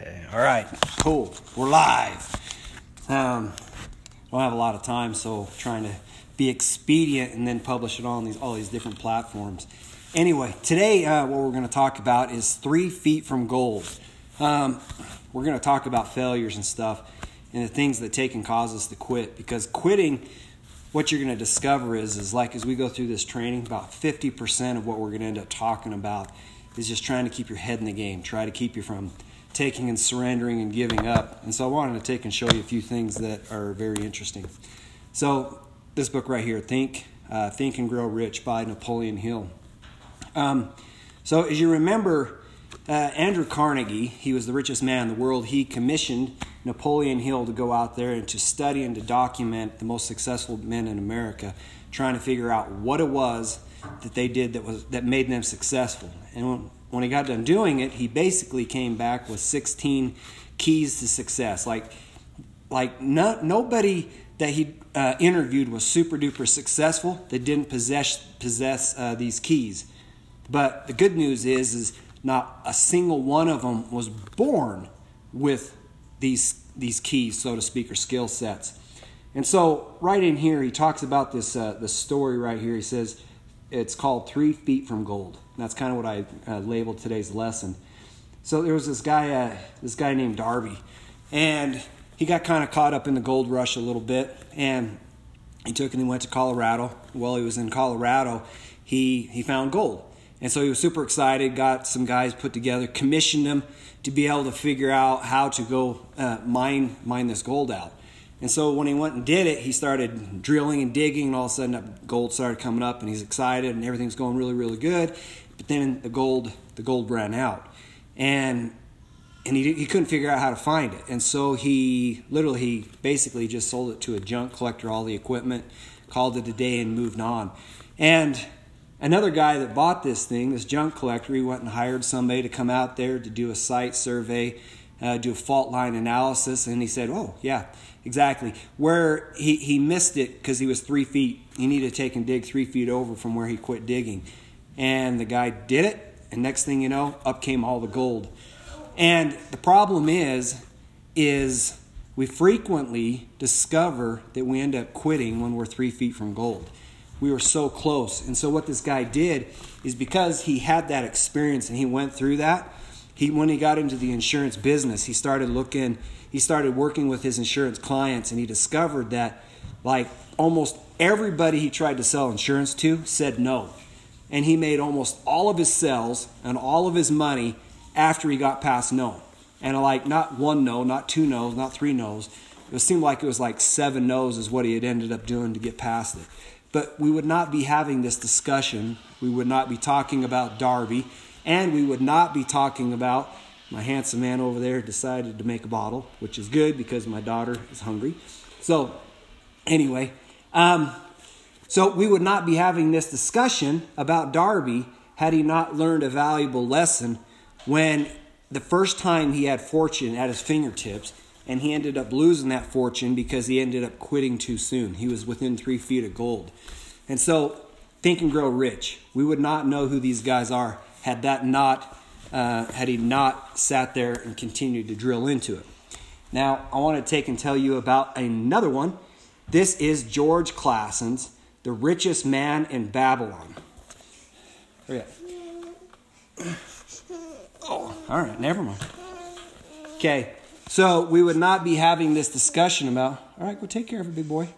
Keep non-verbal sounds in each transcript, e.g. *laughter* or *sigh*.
Okay. All right. Cool. We're live. Um, don't have a lot of time, so trying to be expedient and then publish it on these all these different platforms. Anyway, today uh, what we're going to talk about is three feet from gold. Um, we're going to talk about failures and stuff and the things that take and cause us to quit because quitting what you're going to discover is is like as we go through this training about 50% of what we're going to end up talking about is just trying to keep your head in the game try to keep you from taking and surrendering and giving up and so i wanted to take and show you a few things that are very interesting so this book right here think uh, think and grow rich by napoleon hill um, so as you remember uh, Andrew Carnegie, he was the richest man in the world. He commissioned Napoleon Hill to go out there and to study and to document the most successful men in America, trying to figure out what it was that they did that was that made them successful. And when, he got done doing it, he basically came back with 16 keys to success. Like, like no, nobody that he uh, interviewed was super duper successful that didn't possess possess uh, these keys. But the good news is, is not a single one of them was born with these these keys, so to speak, or skill sets. And so, right in here, he talks about this uh, the story right here. He says it's called Three Feet from Gold. That's kind of what I uh, labeled today's lesson. So there was this guy, uh, this guy named Darby, and he got kind of caught up in the gold rush a little bit, and he took and he went to Colorado. While he was in Colorado, he he found gold, and so he was super excited. Got some guys put together, commissioned them to be able to figure out how to go uh, mine mine this gold out. And so when he went and did it, he started drilling and digging, and all of a sudden gold started coming up, and he's excited, and everything's going really, really good. But then the gold, the gold ran out, and and he, he couldn't figure out how to find it. And so he literally, he basically just sold it to a junk collector, all the equipment, called it a day, and moved on. And another guy that bought this thing, this junk collector, he went and hired somebody to come out there to do a site survey, uh, do a fault line analysis, and he said, "Oh yeah, exactly." Where he he missed it because he was three feet. He needed to take and dig three feet over from where he quit digging, and the guy did it. And next thing you know, up came all the gold. And the problem is, is we frequently discover that we end up quitting when we're three feet from gold we were so close. And so what this guy did is because he had that experience and he went through that, he when he got into the insurance business, he started looking, he started working with his insurance clients and he discovered that like almost everybody he tried to sell insurance to said no. And he made almost all of his sales and all of his money after he got past no. And like not one no, not two no's, not three no's. It seemed like it was like seven no's is what he had ended up doing to get past it. But we would not be having this discussion. We would not be talking about Darby. And we would not be talking about my handsome man over there decided to make a bottle, which is good because my daughter is hungry. So, anyway, um, so we would not be having this discussion about Darby had he not learned a valuable lesson when the first time he had fortune at his fingertips and he ended up losing that fortune because he ended up quitting too soon. He was within three feet of gold. And so, think and grow rich. We would not know who these guys are had that not, uh, had he not sat there and continued to drill into it. Now, I want to take and tell you about another one. This is George Clason's, The Richest Man in Babylon. Up. *coughs* Oh, all right, never mind. Okay, so we would not be having this discussion about, all right, go take care of it, big boy.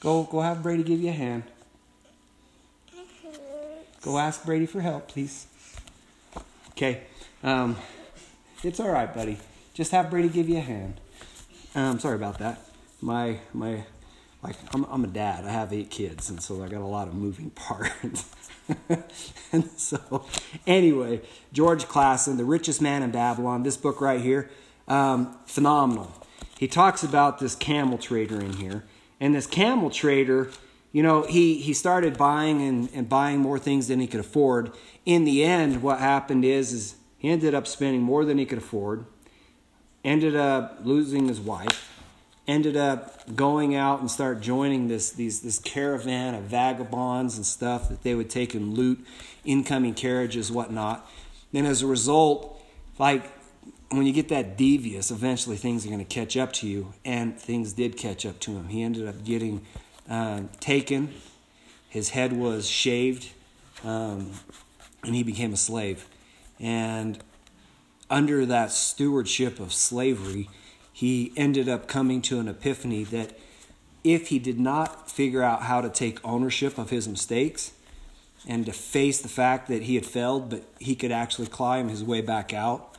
Go, go have Brady give you a hand. Go ask Brady for help, please. Okay, um, it's all right, buddy. Just have Brady give you a hand. Um, sorry about that. My my, like I'm I'm a dad. I have eight kids, and so I got a lot of moving *laughs* parts. and so, anyway, George Clason, the richest man in Babylon. This book right here um, phenomenal. He talks about this camel trader in here. And this camel trader, you know, he, he started buying and, and buying more things than he could afford. In the end, what happened is, is he ended up spending more than he could afford, ended up losing his wife, ended up going out and start joining this these this caravan of vagabonds and stuff that they would take and loot incoming carriages, whatnot. And as a result, like when you get that devious, eventually things are going to catch up to you, and things did catch up to him. He ended up getting uh, taken. His head was shaved, um, and he became a slave. And under that stewardship of slavery, he ended up coming to an epiphany that if he did not figure out how to take ownership of his mistakes and to face the fact that he had failed, but he could actually climb his way back out,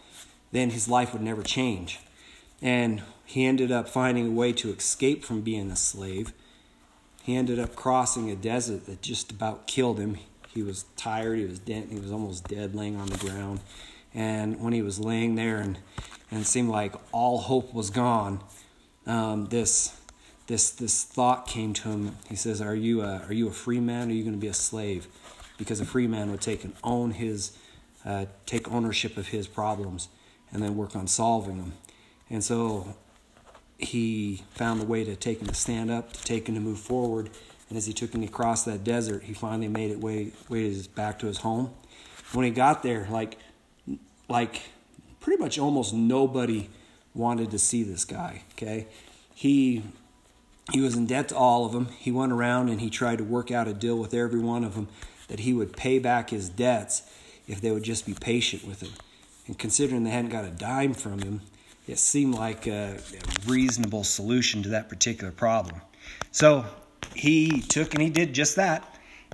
then his life would never change. And he ended up finding a way to escape from being a slave. He ended up crossing a desert that just about killed him. He was tired, he was dead, he was almost dead laying on the ground. And when he was laying there and, and it seemed like all hope was gone, um, this this this thought came to him. He says, "Are you a, are you a free man? Or are you going to be a slave?" Because a free man would take and own his, uh, take ownership of his problems, and then work on solving them. And so he found a way to take him to stand up, to take him to move forward. And as he took him across that desert, he finally made it way way back to his home. When he got there, like like pretty much almost nobody wanted to see this guy. Okay, he he was in debt to all of them. He went around and he tried to work out a deal with every one of them that he would pay back his debts if they would just be patient with him. And considering they hadn't got a dime from him, it seemed like a, reasonable solution to that particular problem. So he took and he did just that.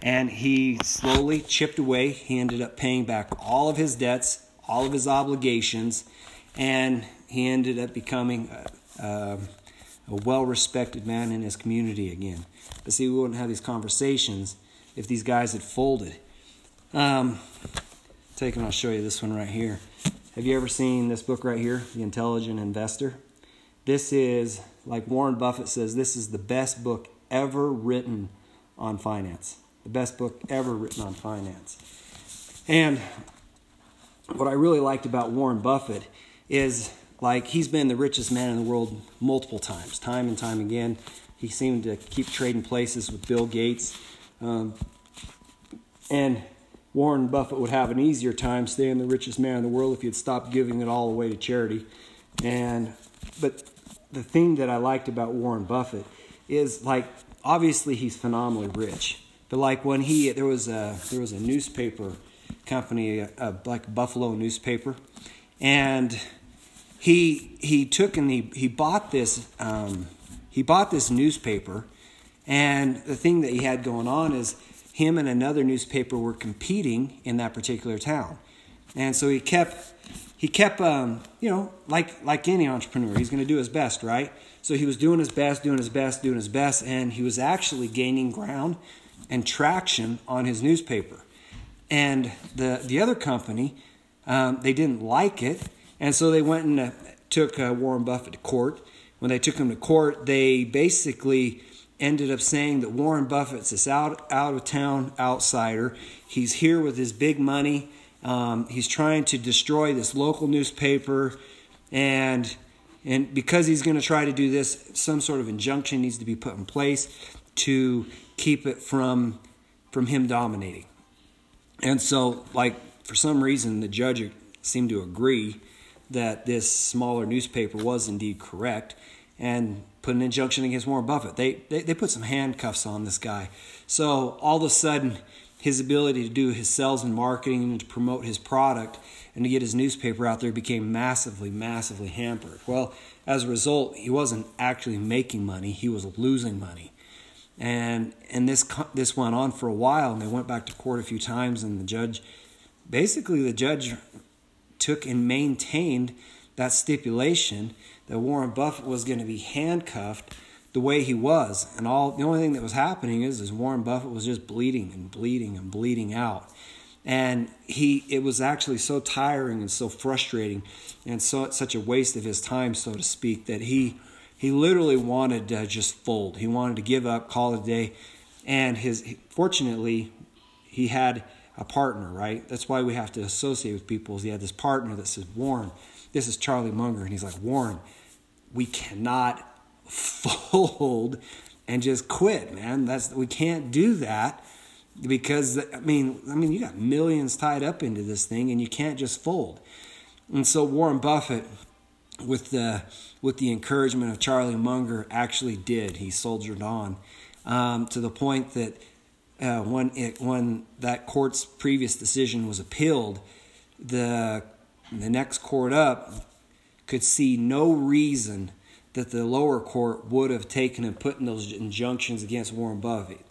And he slowly chipped away. He ended up paying back all of his debts, all of his obligations, and he ended up becoming a, a, a well respected man in his community again. But see, we wouldn't have these conversations if these guys had folded. Um, take and I'll show you this one right here. Have you ever seen this book right here, The Intelligent Investor? This is, like Warren Buffett says, this is the best book ever written on finance. The best book ever written on finance. And what I really liked about Warren Buffett is like he's been the richest man in the world multiple times, time and time again. He seemed to keep trading places with Bill Gates. Um, and Warren Buffett would have an easier time staying the richest man in the world if he had stopped giving it all away to charity. And but the thing that I liked about Warren Buffett is like obviously he's phenomenally rich, but like when he there was a there was a newspaper company, a, a, like Buffalo newspaper, and he he took and he he bought this um, he bought this newspaper, and the thing that he had going on is him and another newspaper were competing in that particular town, and so he kept he kept um, you know like like any entrepreneur he's going to do his best right? So he was doing his best doing his best doing his best and he was actually gaining ground and traction on his newspaper. And the the other company um, they didn't like it and so they went and uh, took uh, Warren Buffett to court. When they took him to court, they basically ended up saying that Warren Buffett's this out out of town outsider. He's here with his big money. Um, he's trying to destroy this local newspaper, and and because he's going to try to do this, some sort of injunction needs to be put in place to keep it from from him dominating. And so, like for some reason, the judge seemed to agree that this smaller newspaper was indeed correct and put an injunction against Warren Buffett. They, they, they put some handcuffs on this guy. So all of a sudden, his ability to do his sales and marketing and to promote his product and to get his newspaper out there became massively, massively hampered. Well, as a result, he wasn't actually making money; he was losing money, and and this this went on for a while. And they went back to court a few times, and the judge, basically, the judge took and maintained that stipulation that Warren Buffett was going to be handcuffed the way he was. And all the only thing that was happening is is Warren Buffett was just bleeding and bleeding and bleeding out. And he it was actually so tiring and so frustrating and so such a waste of his time, so to speak, that he he literally wanted to just fold. He wanted to give up, call it a day. And his fortunately he had a partner, right? That's why we have to associate with people. Is he had this partner that says, Warren, this is Charlie Munger, and he's like, Warren, we cannot *laughs* fold and just quit, man. That's we can't do that because I mean, I mean, you got millions tied up into this thing, and you can't just fold. And so Warren Buffett, with the with the encouragement of Charlie Munger, actually did. He soldiered on um, to the point that uh, when it when that court's previous decision was appealed, the the next court up could see no reason that the lower court would have taken and put in those injunctions against Warren Buffett.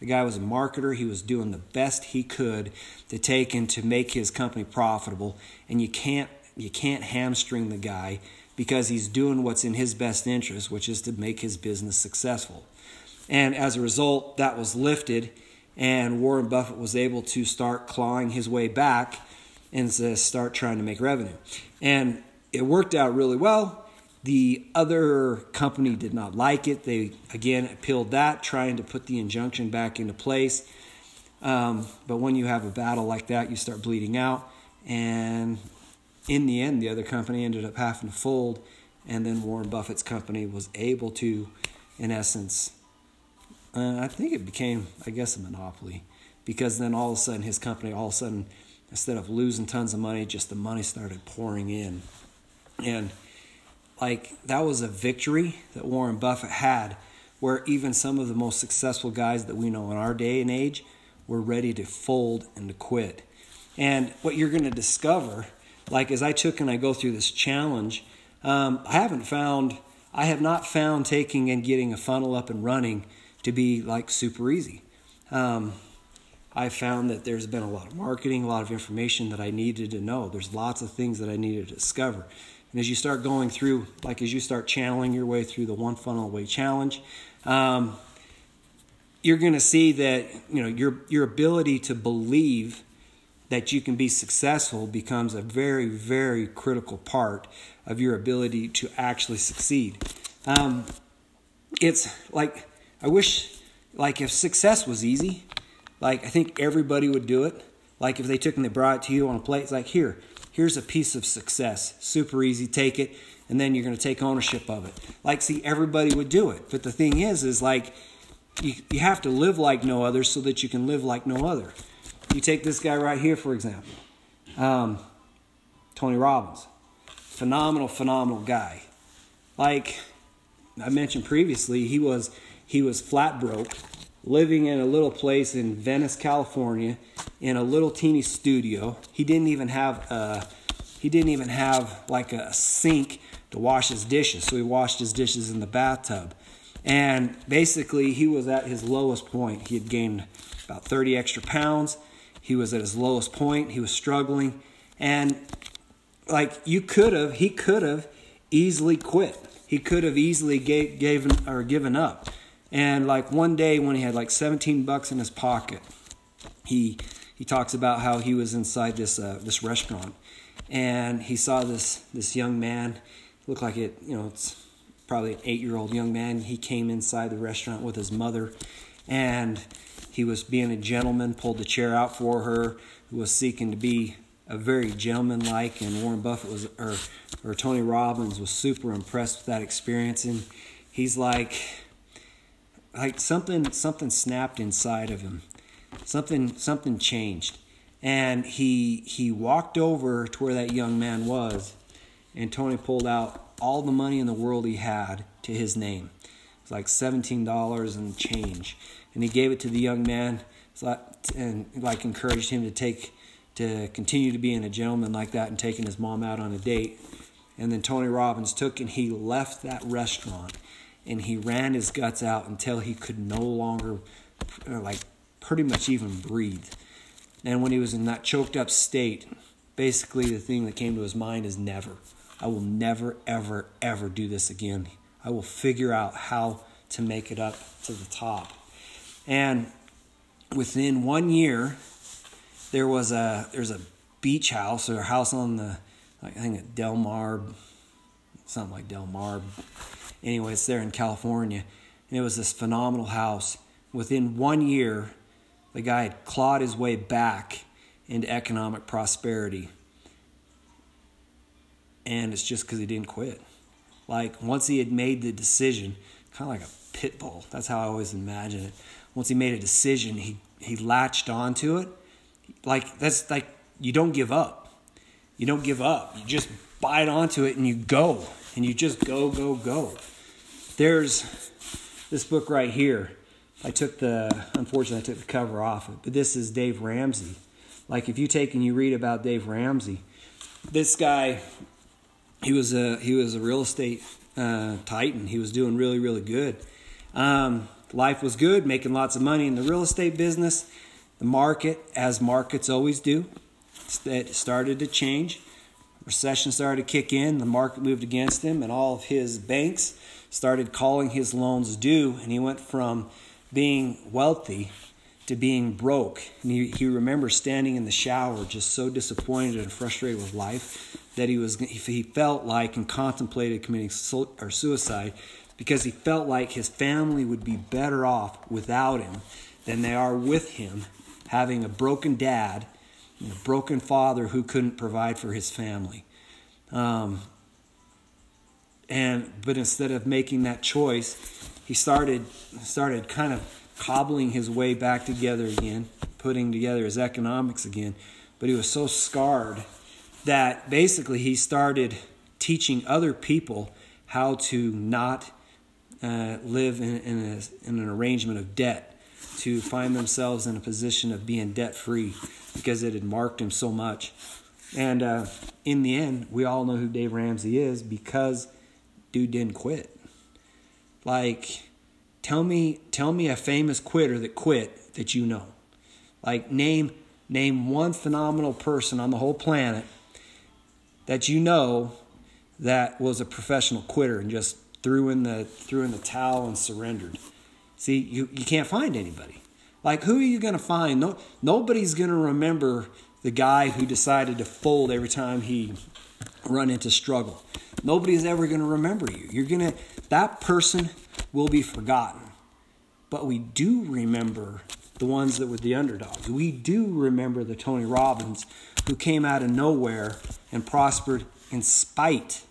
The guy was a marketer. He was doing the best he could to take and to make his company profitable. And you can't you can't hamstring the guy because he's doing what's in his best interest, which is to make his business successful. And as a result, that was lifted, and Warren Buffett was able to start clawing his way back and start trying to make revenue. And it worked out really well. The other company did not like it. They again appealed that, trying to put the injunction back into place. Um, but when you have a battle like that, you start bleeding out. And in the end, the other company ended up having to fold. And then Warren Buffett's company was able to, in essence, uh, I think it became, I guess, a monopoly. Because then all of a sudden, his company, all of a sudden, instead of losing tons of money, just the money started pouring in. And like that was a victory that Warren Buffett had, where even some of the most successful guys that we know in our day and age were ready to fold and to quit. And what you're going to discover, like as I took and I go through this challenge, um, I haven't found, I have not found taking and getting a funnel up and running to be like super easy. Um, I found that there's been a lot of marketing, a lot of information that I needed to know. There's lots of things that I needed to discover. And as you start going through, like as you start channeling your way through the one funnel away challenge, um, you're going to see that you know your your ability to believe that you can be successful becomes a very very critical part of your ability to actually succeed. Um, it's like I wish like if success was easy, like I think everybody would do it. Like if they took and they brought it to you on a plate, it's like here, here's a piece of success. Super easy, take it, and then you're going to take ownership of it. Like, see, everybody would do it. But the thing is, is like, you, you have to live like no other so that you can live like no other. You take this guy right here, for example, um, Tony Robbins. Phenomenal, phenomenal guy. Like I mentioned previously, he was he was flat broke, living in a little place in Venice, California, in a little teeny studio. He didn't even have a, he didn't even have like a sink to wash his dishes, so he washed his dishes in the bathtub. And basically, he was at his lowest point. He had gained about 30 extra pounds. He was at his lowest point. He was struggling. And like you could have, he could have easily quit. He could have easily gave, gave or given up. And like one day when he had like 17 bucks in his pocket, he he talks about how he was inside this uh, this restaurant and he saw this this young man looked like it you know it's probably an eight year old young man he came inside the restaurant with his mother and he was being a gentleman pulled the chair out for her who was seeking to be a very gentleman-like and warren buffett was or or tony robbins was super impressed with that experience and he's like like something something snapped inside of him. Something something changed. And he he walked over to where that young man was and Tony pulled out all the money in the world he had to his name. It's like $17 and change. And he gave it to the young man and like encouraged him to take to continue to being a gentleman like that and taking his mom out on a date. And then Tony Robbins took and he left that restaurant and he ran his guts out until he could no longer, like, pretty much even breathe. And when he was in that choked up state, basically the thing that came to his mind is never. I will never, ever, ever do this again. I will figure out how to make it up to the top. And within one year, there was a there's a beach house or a house on the I think at Del Mar, something like Del Mar, anyway, it's there in California. And it was this phenomenal house. Within one year, the guy had clawed his way back into economic prosperity. And it's just because he didn't quit. Like, once he had made the decision, kind of like a pit bull, that's how I always imagine it. Once he made a decision, he, he latched onto it. Like, that's like, you don't give up. you don't give up. You just bite onto it and you go. And you just go, go, go. There's this book right here. I took the, unfortunately, I took the cover off it, but this is Dave Ramsey. Like if you take and you read about Dave Ramsey, this guy, he was a he was a real estate uh, titan. He was doing really really good. Um, life was good, making lots of money in the real estate business. The market, as markets always do, it started to change. Recession started to kick in. The market moved against him, and all of his banks started calling his loans due. And he went from being wealthy to being broke. And he, he remembers standing in the shower, just so disappointed and frustrated with life that he was he felt like and contemplated committing or suicide because he felt like his family would be better off without him than they are with him, having a broken dad and a broken father who couldn't provide for his family. Um, and but instead of making that choice, he started started kind of cobbling his way back together again, putting together his economics again. But he was so scarred that basically he started teaching other people how to not uh, live in, in, a, in an arrangement of debt, to find themselves in a position of being debt free because it had marked him so much. And uh, in the end, we all know who Dave Ramsey is because dude didn't quit. Like, tell me, tell me a famous quitter that quit that you know. Like, name name one phenomenal person on the whole planet that you know that was a professional quitter and just threw in the threw in the towel and surrendered. See, you, you can't find anybody. Like who are you to find? No, nobody's to remember the guy who decided to fold every time he run into struggle. Nobody's ever going to remember you. You're going to that person will be forgotten. But we do remember the ones that were the underdogs. We do remember the Tony Robbins who came out of nowhere and prospered in spite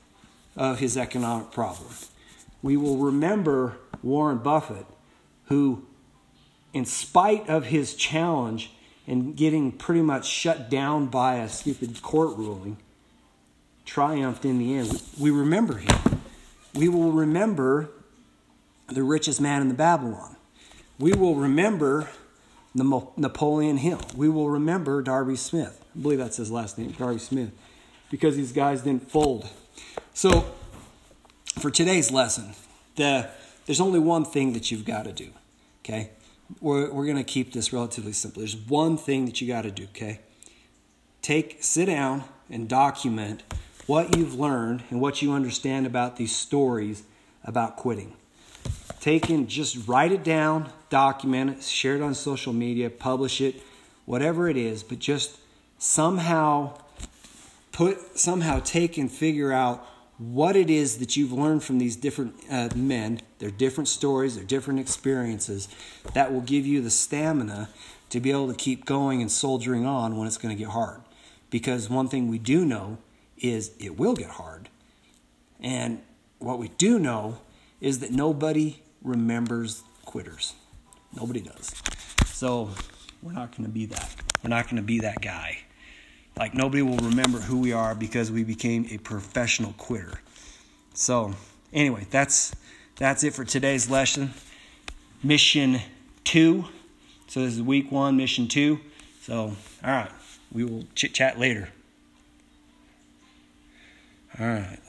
of his economic problem. We will remember Warren Buffett, who, in spite of his challenge and getting pretty much shut down by a stupid court ruling, triumphed in the end. We remember him. We will remember the richest man in the Babylon. We will remember Napoleon Hill. We will remember Darby Smith. I believe that's his last name, Darby Smith, because these guys didn't fold. So, for today's lesson, the, there's only one thing that you've got to do, okay? We're, we're going to keep this relatively simple. There's one thing that you got to do, okay? Take, sit down and document what you've learned and what you understand about these stories about quitting. Take and just write it down, document it, share it on social media, publish it, whatever it is, but just somehow put somehow take and figure out what it is that you've learned from these different uh, men, their different stories, their different experiences, that will give you the stamina to be able to keep going and soldiering on when it's going to get hard. Because one thing we do know is it will get hard. And what we do know is that nobody remembers quitters. Nobody does. So we're not going to be that. We're not going to be that guy. Like nobody will remember who we are because we became a professional quitter. So anyway, that's that's it for today's lesson. Mission two. So this is week one, mission two. So all right, we will chit chat later. All right.